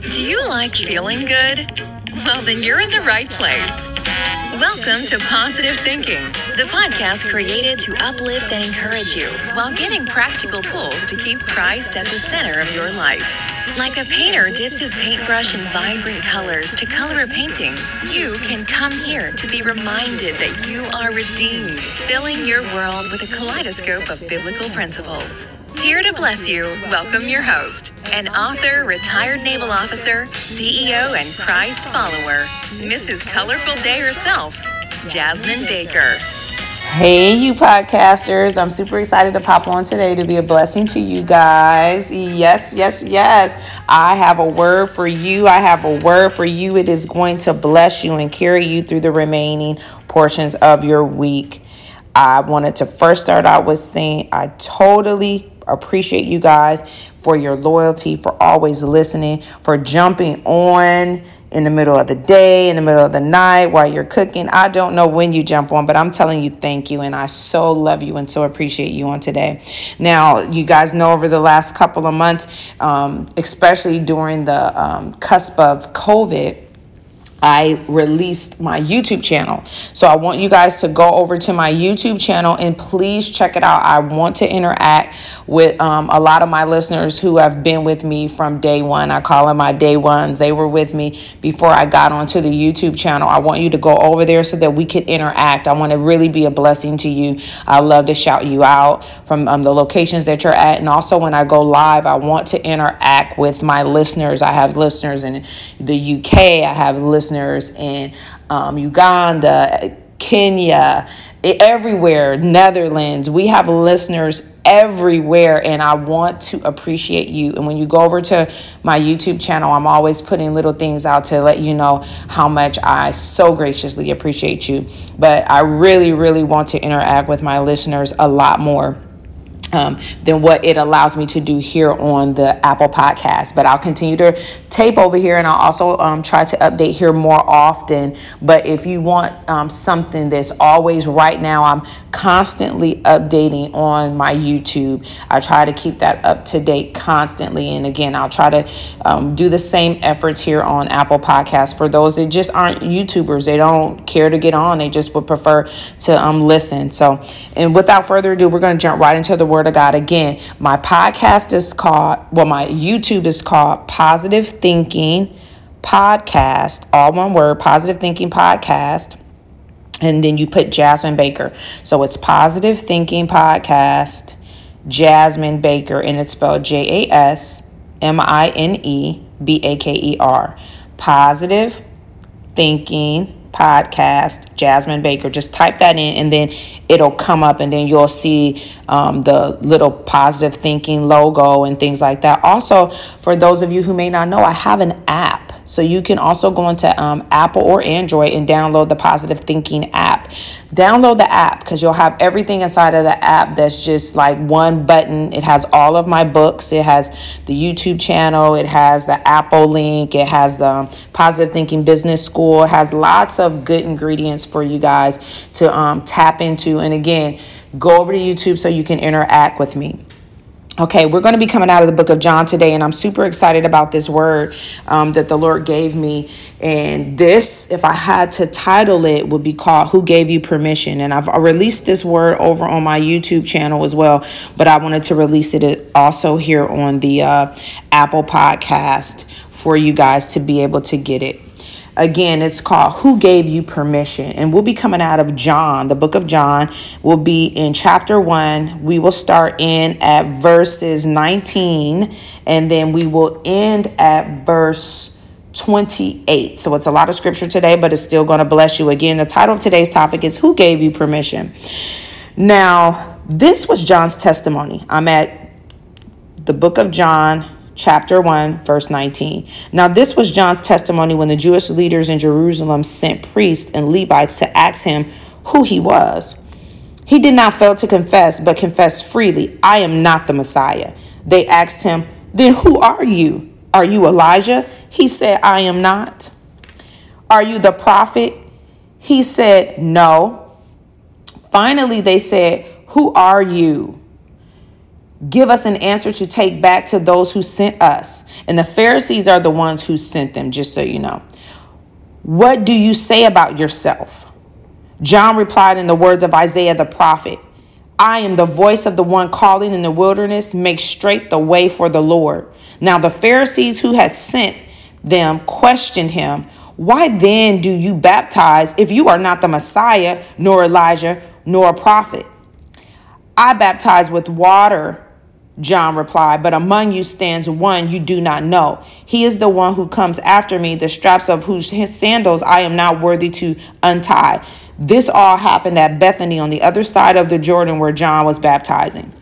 Do you like feeling good? Well, then you're in the right place. Welcome to Positive Thinking, the podcast created to uplift and encourage you while giving practical tools to keep Christ at the center of your life. Like a painter dips his paintbrush in vibrant colors to color a painting, you can come here to be reminded that you are redeemed, filling your world with a kaleidoscope of biblical principles. Here to bless you, welcome your host, an author, retired naval officer, CEO, and Christ follower, Mrs. Colorful Day herself, Jasmine Baker. Hey, you podcasters. I'm super excited to pop on today to be a blessing to you guys. Yes, yes, yes. I have a word for you. I have a word for you. It is going to bless you and carry you through the remaining portions of your week. I wanted to first start out with saying I totally appreciate you guys for your loyalty, for always listening, for jumping on in the middle of the day, in the middle of the night, while you're cooking. I don't know when you jump on, but I'm telling you, thank you. And I so love you and so appreciate you on today. Now, you guys know over the last couple of months, um, especially during the um, cusp of COVID, I released my YouTube channel. So I want you guys to go over to my YouTube channel and please check it out. I want to interact with um, a lot of my listeners who have been with me from day one. I call them my day ones. They were with me before I got onto the YouTube channel. I want you to go over there so that we could interact. I want to really be a blessing to you. I love to shout you out from um, the locations that you're at. And also when I go live, I want to interact with my listeners. I have listeners in the UK. I have listeners listeners in um, Uganda, Kenya, everywhere, Netherlands. We have listeners everywhere, and I want to appreciate you. And when you go over to my YouTube channel, I'm always putting little things out to let you know how much I so graciously appreciate you. But I really, really want to interact with my listeners a lot more um, than what it allows me to do here on the Apple Podcast. But I'll continue to tape over here and I'll also um, try to update here more often. But if you want um, something that's always right now, I'm constantly updating on my YouTube. I try to keep that up to date constantly. And again, I'll try to um, do the same efforts here on Apple Podcasts for those that just aren't YouTubers. They don't care to get on, they just would prefer to um, listen. So, and without further ado, we're going to jump right into the Word of God. Again, my podcast is called, well, my YouTube is called Positive Thinking Podcast, all one word, Positive Thinking Podcast and then you put Jasmine Baker. So it's Positive Thinking Podcast, Jasmine Baker, and it's spelled J A S M I N E B A K E R. Positive Thinking Podcast, Jasmine Baker. Just type that in and then it'll come up, and then you'll see um, the little positive thinking logo and things like that. Also, for those of you who may not know, I have an app so you can also go into um, Apple or Android and download the Positive Thinking app. Download the app because you'll have everything inside of the app that's just like one button. It has all of my books, it has the YouTube channel, it has the Apple link, it has the Positive Thinking Business School, it has lots of good ingredients for you guys to um, tap into. And again, go over to YouTube so you can interact with me. Okay, we're going to be coming out of the book of John today, and I'm super excited about this word um, that the Lord gave me. And this, if I had to title it, would be called Who Gave You Permission? And I've released this word over on my YouTube channel as well, but I wanted to release it also here on the uh, Apple podcast for you guys to be able to get it. Again, it's called Who Gave You Permission? And we'll be coming out of John, the book of John. We'll be in chapter 1. We will start in at verses 19 and then we will end at verse 28. So it's a lot of scripture today, but it's still going to bless you. Again, the title of today's topic is Who Gave You Permission? Now, this was John's testimony. I'm at the book of John, chapter 1, verse 19. Now, this was John's testimony when the Jewish leaders in Jerusalem sent priests and Levites to ask him who he was. He did not fail to confess, but confessed freely, I am not the Messiah. They asked him, Then who are you? Are you Elijah? He said, I am not. Are you the prophet? He said, No. Finally, they said, Who are you? Give us an answer to take back to those who sent us. And the Pharisees are the ones who sent them, just so you know. What do you say about yourself? John replied in the words of Isaiah the prophet I am the voice of the one calling in the wilderness, make straight the way for the Lord. Now the Pharisees who had sent them questioned him, Why then do you baptize if you are not the Messiah, nor Elijah, nor a prophet? I baptize with water John replied, But among you stands one you do not know. He is the one who comes after me, the straps of whose sandals I am not worthy to untie. This all happened at Bethany on the other side of the Jordan where John was baptizing.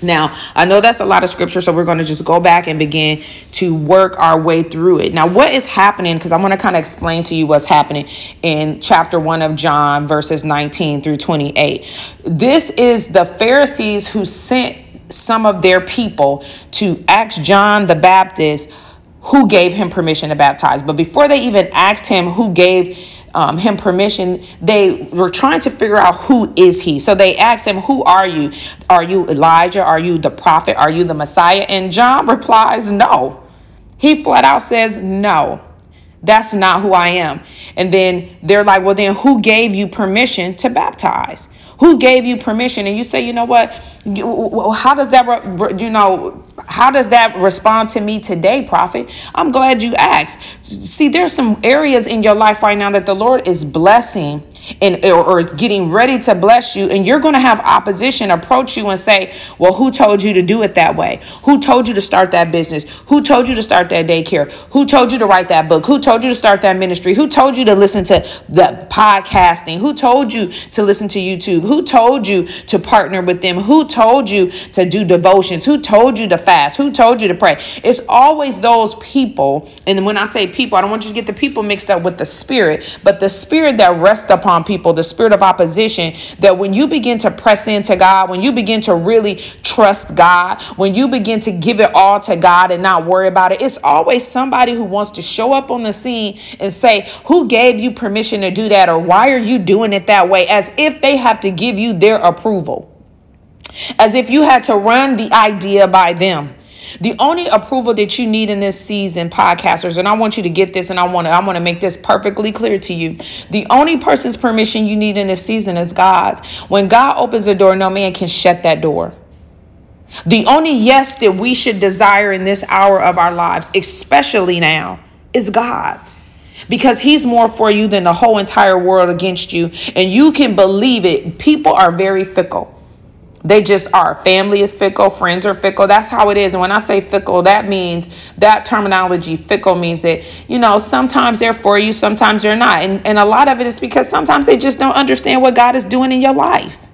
Now, I know that's a lot of scripture, so we're going to just go back and begin to work our way through it. Now, what is happening? Because I want to kind of explain to you what's happening in chapter 1 of John, verses 19 through 28. This is the Pharisees who sent some of their people to ask John the Baptist who gave him permission to baptize. But before they even asked him who gave um, him permission, they were trying to figure out who is he. So they asked him, Who are you? Are you Elijah? Are you the prophet? Are you the Messiah? And John replies, No. He flat out says, No. That's not who I am. And then they're like, Well, then who gave you permission to baptize? Who gave you permission? And you say, You know what? How does that, you know, how does that respond to me today, prophet? I'm glad you asked. See, there's some areas in your life right now that the Lord is blessing and or, or getting ready to bless you and you're going to have opposition approach you and say well who told you to do it that way who told you to start that business who told you to start that daycare who told you to write that book who told you to start that ministry who told you to listen to the podcasting who told you to listen to youtube who told you to partner with them who told you to do devotions who told you to fast who told you to pray it's always those people and when i say people i don't want you to get the people mixed up with the spirit but the spirit that rests upon upon people, the spirit of opposition, that when you begin to press into God, when you begin to really trust God, when you begin to give it all to God and not worry about it, it's always somebody who wants to show up on the scene and say, Who gave you permission to do that? Or why are you doing it that way? As if they have to give you their approval, as if you had to run the idea by them. The only approval that you need in this season, podcasters, and I want you to get this and I want to I want to make this perfectly clear to you. The only person's permission you need in this season is God's. When God opens a door, no man can shut that door. The only yes that we should desire in this hour of our lives, especially now, is God's because he's more for you than the whole entire world against you. And you can believe it. People are very fickle. They just are. Family is fickle, friends are fickle. That's how it is. And when I say fickle, that means that terminology, fickle, means that, you know, sometimes they're for you, sometimes they're not. And, and a lot of it is because sometimes they just don't understand what God is doing in your life.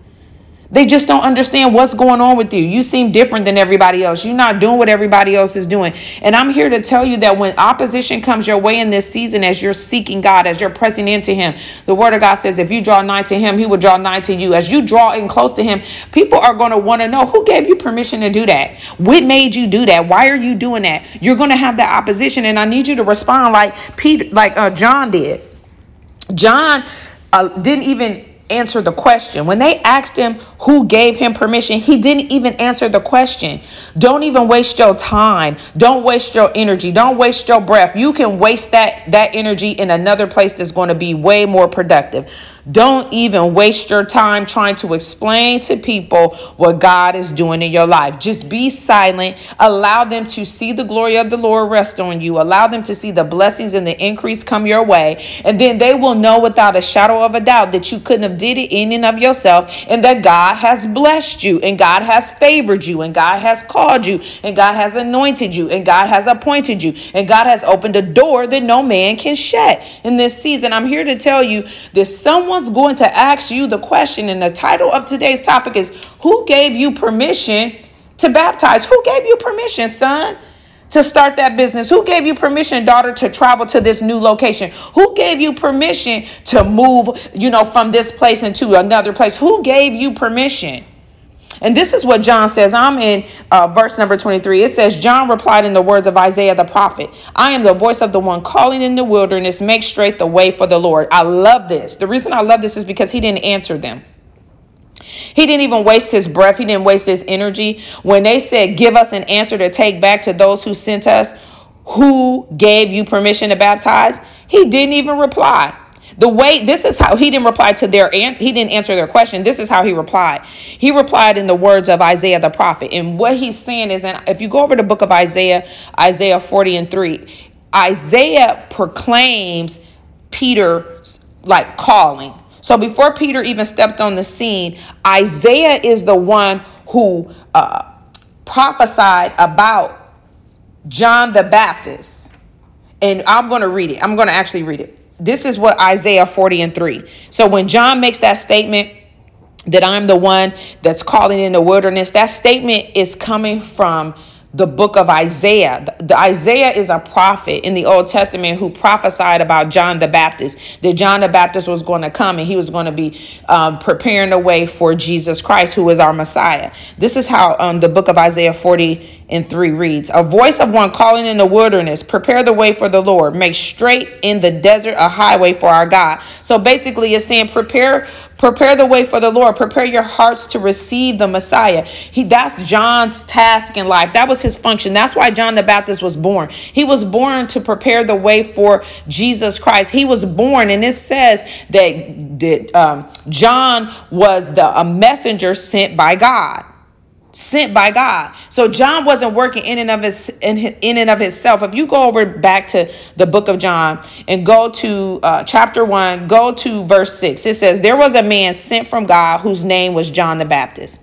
They just don't understand what's going on with you. You seem different than everybody else. You're not doing what everybody else is doing. And I'm here to tell you that when opposition comes your way in this season, as you're seeking God, as you're pressing into Him, the Word of God says, if you draw nigh to Him, He will draw nigh to you. As you draw in close to Him, people are going to want to know who gave you permission to do that? What made you do that? Why are you doing that? You're going to have that opposition. And I need you to respond like Peter, like uh, John did. John uh, didn't even answer the question. When they asked him who gave him permission, he didn't even answer the question. Don't even waste your time. Don't waste your energy. Don't waste your breath. You can waste that that energy in another place that's going to be way more productive. Don't even waste your time trying to explain to people what God is doing in your life. Just be silent. Allow them to see the glory of the Lord rest on you. Allow them to see the blessings and the increase come your way. And then they will know without a shadow of a doubt that you couldn't have did it in and of yourself and that God has blessed you and God has favored you and God has called you and God has anointed you and God has appointed you and God has opened a door that no man can shut. In this season, I'm here to tell you that someone someone's going to ask you the question, and the title of today's topic is Who gave you permission to baptize? Who gave you permission, son? To start that business? Who gave you permission, daughter, to travel to this new location? Who gave you permission to move, you know, from this place into another place? Who gave you permission? And this is what John says. I'm in uh, verse number 23. It says, John replied in the words of Isaiah the prophet I am the voice of the one calling in the wilderness, make straight the way for the Lord. I love this. The reason I love this is because he didn't answer them. He didn't even waste his breath, he didn't waste his energy. When they said, Give us an answer to take back to those who sent us, who gave you permission to baptize? He didn't even reply. The way this is how he didn't reply to their he didn't answer their question. This is how he replied. He replied in the words of Isaiah the prophet. And what he's saying is that if you go over the book of Isaiah, Isaiah 40 and 3, Isaiah proclaims Peter's like calling. So before Peter even stepped on the scene, Isaiah is the one who uh, prophesied about John the Baptist. And I'm going to read it. I'm going to actually read it this is what Isaiah 40 and 3. So when John makes that statement that I'm the one that's calling in the wilderness, that statement is coming from the book of Isaiah. The, the, Isaiah is a prophet in the Old Testament who prophesied about John the Baptist, that John the Baptist was going to come and he was going to be um, preparing the way for Jesus Christ, who is our Messiah. This is how um, the book of Isaiah 40 and 3 reads A voice of one calling in the wilderness, prepare the way for the Lord, make straight in the desert a highway for our God. So basically, it's saying, prepare Prepare the way for the Lord. Prepare your hearts to receive the Messiah. He that's John's task in life. That was his function. That's why John the Baptist was born. He was born to prepare the way for Jesus Christ. He was born, and it says that, that um, John was the a messenger sent by God sent by God. So John wasn't working in and of his in, in and of himself. If you go over back to the book of John and go to uh, chapter 1, go to verse 6. It says there was a man sent from God whose name was John the Baptist.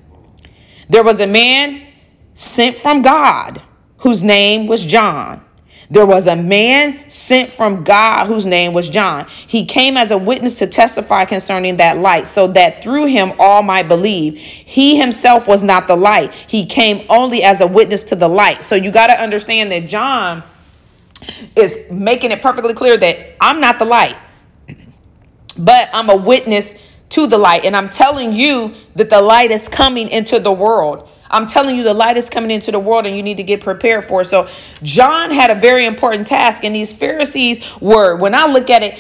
There was a man sent from God whose name was John. There was a man sent from God whose name was John. He came as a witness to testify concerning that light, so that through him all might believe. He himself was not the light, he came only as a witness to the light. So you got to understand that John is making it perfectly clear that I'm not the light, but I'm a witness to the light. And I'm telling you that the light is coming into the world. I'm telling you, the light is coming into the world and you need to get prepared for it. So, John had a very important task, and these Pharisees were, when I look at it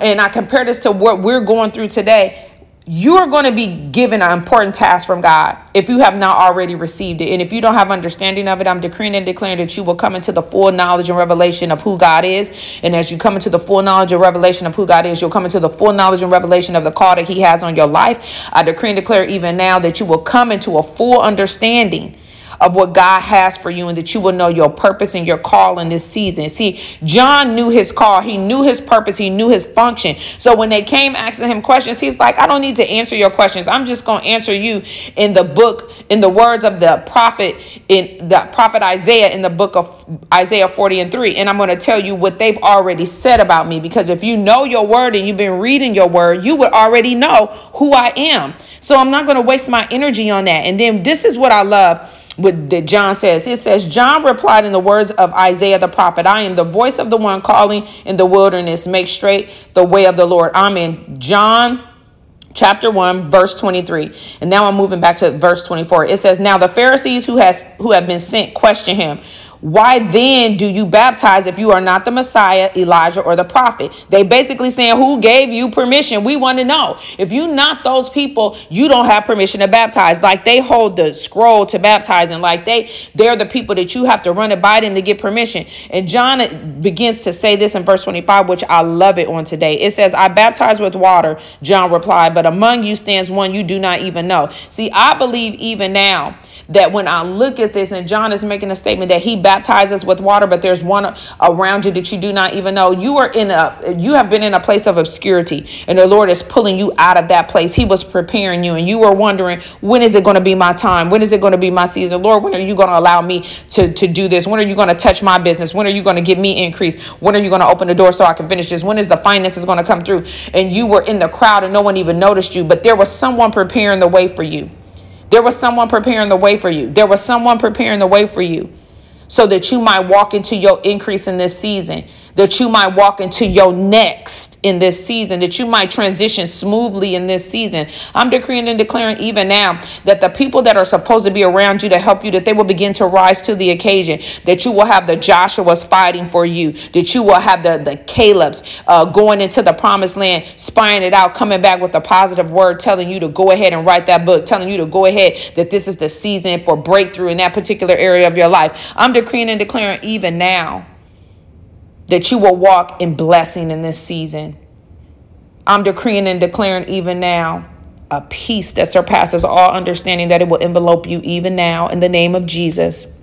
and I compare this to what we're going through today, you are going to be given an important task from God if you have not already received it. And if you don't have understanding of it, I'm decreeing and declaring that you will come into the full knowledge and revelation of who God is. And as you come into the full knowledge and revelation of who God is, you'll come into the full knowledge and revelation of the call that He has on your life. I decree and declare even now that you will come into a full understanding of what God has for you and that you will know your purpose and your call in this season. See, John knew his call, he knew his purpose, he knew his function. So when they came asking him questions, he's like, I don't need to answer your questions. I'm just going to answer you in the book, in the words of the prophet, in the prophet Isaiah in the book of Isaiah 40 and 3. And I'm going to tell you what they've already said about me because if you know your word and you've been reading your word, you would already know who I am. So I'm not going to waste my energy on that. And then this is what I love what that John says. It says, John replied in the words of Isaiah the prophet, I am the voice of the one calling in the wilderness, make straight the way of the Lord. I'm in John chapter 1 verse 23 and now i'm moving back to verse 24 it says now the pharisees who has who have been sent question him why then do you baptize if you are not the Messiah, Elijah, or the prophet? They basically saying, Who gave you permission? We want to know. If you not those people, you don't have permission to baptize. Like they hold the scroll to baptizing. Like they they're the people that you have to run it by them to get permission. And John begins to say this in verse 25, which I love it on today. It says, I baptize with water, John replied, but among you stands one you do not even know. See, I believe even now that when I look at this, and John is making a statement that he baptize us with water, but there's one around you that you do not even know. You are in a, you have been in a place of obscurity, and the Lord is pulling you out of that place. He was preparing you, and you were wondering, when is it going to be my time? When is it going to be my season? Lord, when are you going to allow me to, to do this? When are you going to touch my business? When are you going to give me increase? When are you going to open the door so I can finish this? When is the finances going to come through? And you were in the crowd and no one even noticed you, but there was someone preparing the way for you. There was someone preparing the way for you. There was someone preparing the way for you so that you might walk into your increase in this season. That you might walk into your next in this season, that you might transition smoothly in this season. I'm decreeing and declaring even now that the people that are supposed to be around you to help you, that they will begin to rise to the occasion, that you will have the Joshua's fighting for you, that you will have the, the Caleb's uh, going into the promised land, spying it out, coming back with a positive word, telling you to go ahead and write that book, telling you to go ahead that this is the season for breakthrough in that particular area of your life. I'm decreeing and declaring even now that you will walk in blessing in this season. I'm decreeing and declaring even now a peace that surpasses all understanding that it will envelope you even now in the name of Jesus.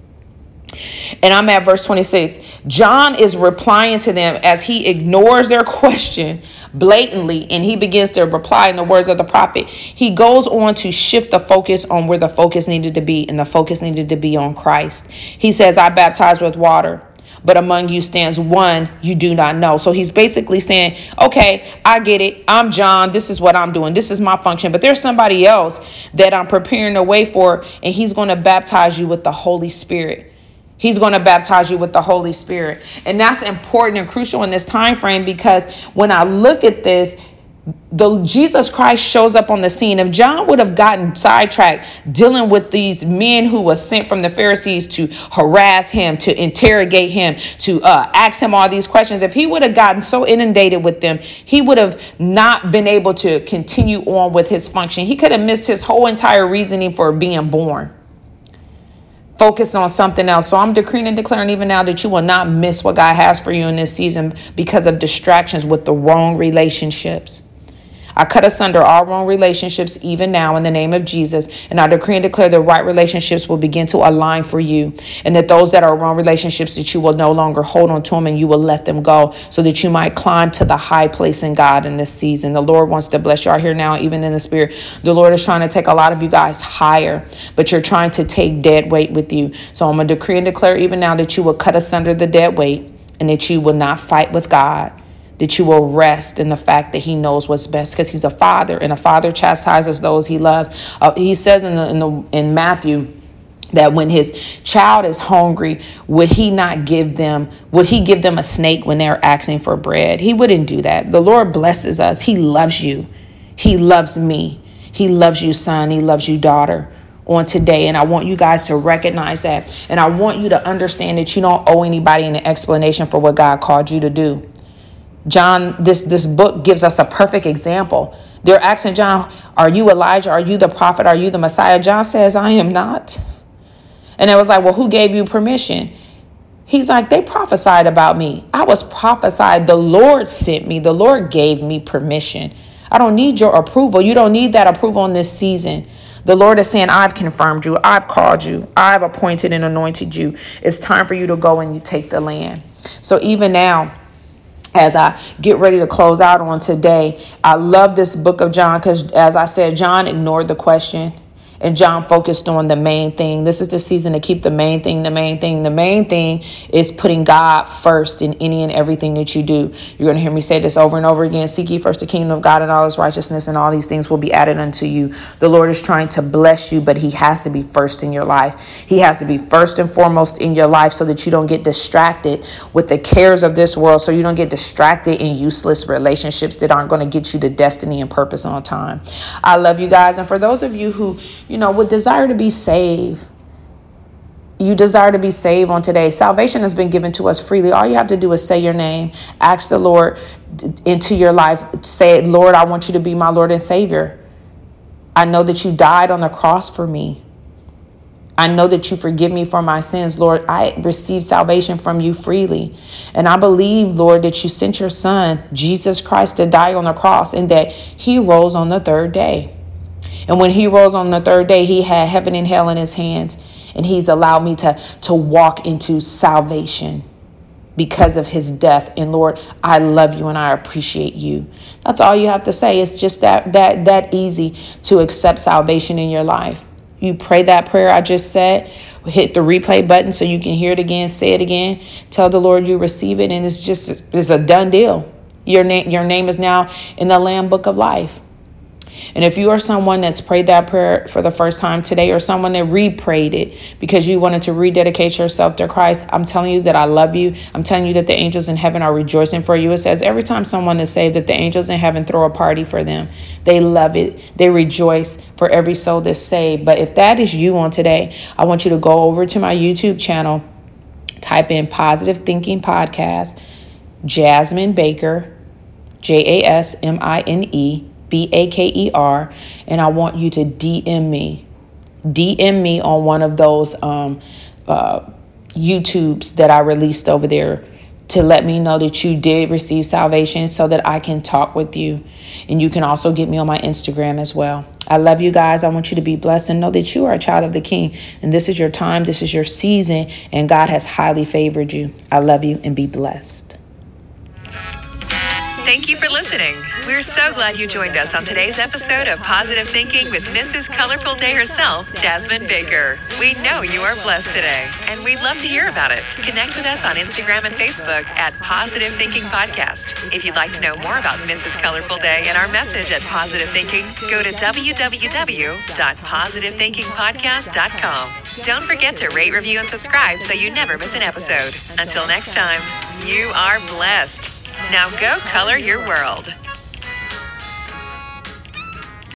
And I'm at verse 26. John is replying to them as he ignores their question blatantly and he begins to reply in the words of the prophet. He goes on to shift the focus on where the focus needed to be, and the focus needed to be on Christ. He says, I baptize with water but among you stands one you do not know. So he's basically saying, okay, I get it. I'm John. This is what I'm doing. This is my function. But there's somebody else that I'm preparing the way for, and he's going to baptize you with the Holy Spirit. He's going to baptize you with the Holy Spirit. And that's important and crucial in this time frame because when I look at this, the Jesus Christ shows up on the scene. If John would have gotten sidetracked dealing with these men who were sent from the Pharisees to harass him, to interrogate him, to uh, ask him all these questions, if he would have gotten so inundated with them, he would have not been able to continue on with his function. He could have missed his whole entire reasoning for being born. Focused on something else. So I'm decreeing and declaring even now that you will not miss what God has for you in this season because of distractions with the wrong relationships. I cut asunder all wrong relationships even now in the name of Jesus. And I decree and declare the right relationships will begin to align for you. And that those that are wrong relationships, that you will no longer hold on to them and you will let them go so that you might climb to the high place in God in this season. The Lord wants to bless you out here now, even in the spirit. The Lord is trying to take a lot of you guys higher, but you're trying to take dead weight with you. So I'm going to decree and declare even now that you will cut asunder the dead weight and that you will not fight with God that you will rest in the fact that he knows what's best because he's a father and a father chastises those he loves. Uh, he says in, the, in, the, in Matthew, that when his child is hungry would he not give them would he give them a snake when they're asking for bread? He wouldn't do that. The lord blesses us. He loves you. He loves me. He loves you son. He loves you daughter on today. And i want you guys to recognize that. And i want you to understand that you don't owe anybody an explanation for what god called you to do John, this, this book gives us a perfect example. They're asking John, Are you Elijah? Are you the prophet? Are you the Messiah? John says, I am not. And it was like, Well, who gave you permission? He's like, They prophesied about me. I was prophesied. The Lord sent me, the Lord gave me permission. I don't need your approval. You don't need that approval in this season. The Lord is saying, I've confirmed you, I've called you, I've appointed and anointed you. It's time for you to go and you take the land. So even now, as I get ready to close out on today, I love this book of John because, as I said, John ignored the question and John focused on the main thing. This is the season to keep the main thing the main thing. The main thing is putting God first in any and everything that you do. You're going to hear me say this over and over again. Seek ye first the kingdom of God and all his righteousness, and all these things will be added unto you. The Lord is trying to bless you, but he has to be first in your life. He has to be first and foremost in your life so that you don't get distracted with the cares of this world, so you don't get distracted in useless relationships that aren't going to get you to destiny and purpose on time. I love you guys. And for those of you who, you know, would desire to be saved, you desire to be saved on today, salvation has been given to us freely. All you have to do is say your name, ask the Lord into your life, say, Lord, I want you to be my Lord and Savior. I know that you died on the cross for me. I know that you forgive me for my sins, Lord. I receive salvation from you freely. And I believe, Lord, that you sent your son, Jesus Christ, to die on the cross and that he rose on the third day. And when he rose on the third day, he had heaven and hell in his hands. And he's allowed me to, to walk into salvation because of his death. And Lord, I love you and I appreciate you. That's all you have to say. It's just that that that easy to accept salvation in your life. You pray that prayer I just said, hit the replay button so you can hear it again, say it again, tell the Lord you receive it, and it's just it's a done deal. Your name your name is now in the Lamb Book of Life. And if you are someone that's prayed that prayer for the first time today or someone that re-prayed it because you wanted to rededicate yourself to Christ, I'm telling you that I love you. I'm telling you that the angels in heaven are rejoicing for you. It says every time someone is saved that the angels in heaven throw a party for them. They love it. They rejoice for every soul that's saved. But if that is you on today, I want you to go over to my YouTube channel, type in Positive Thinking Podcast, Jasmine Baker, J A S M I N E B A K E R, and I want you to DM me. DM me on one of those um, uh, YouTubes that I released over there to let me know that you did receive salvation so that I can talk with you. And you can also get me on my Instagram as well. I love you guys. I want you to be blessed and know that you are a child of the King. And this is your time, this is your season, and God has highly favored you. I love you and be blessed. Thank you for listening. We're so glad you joined us on today's episode of Positive Thinking with Mrs. Colorful Day herself, Jasmine Baker. We know you are blessed today, and we'd love to hear about it. Connect with us on Instagram and Facebook at Positive Thinking Podcast. If you'd like to know more about Mrs. Colorful Day and our message at Positive Thinking, go to www.positivethinkingpodcast.com. Don't forget to rate, review, and subscribe so you never miss an episode. Until next time, you are blessed. Now go color your world.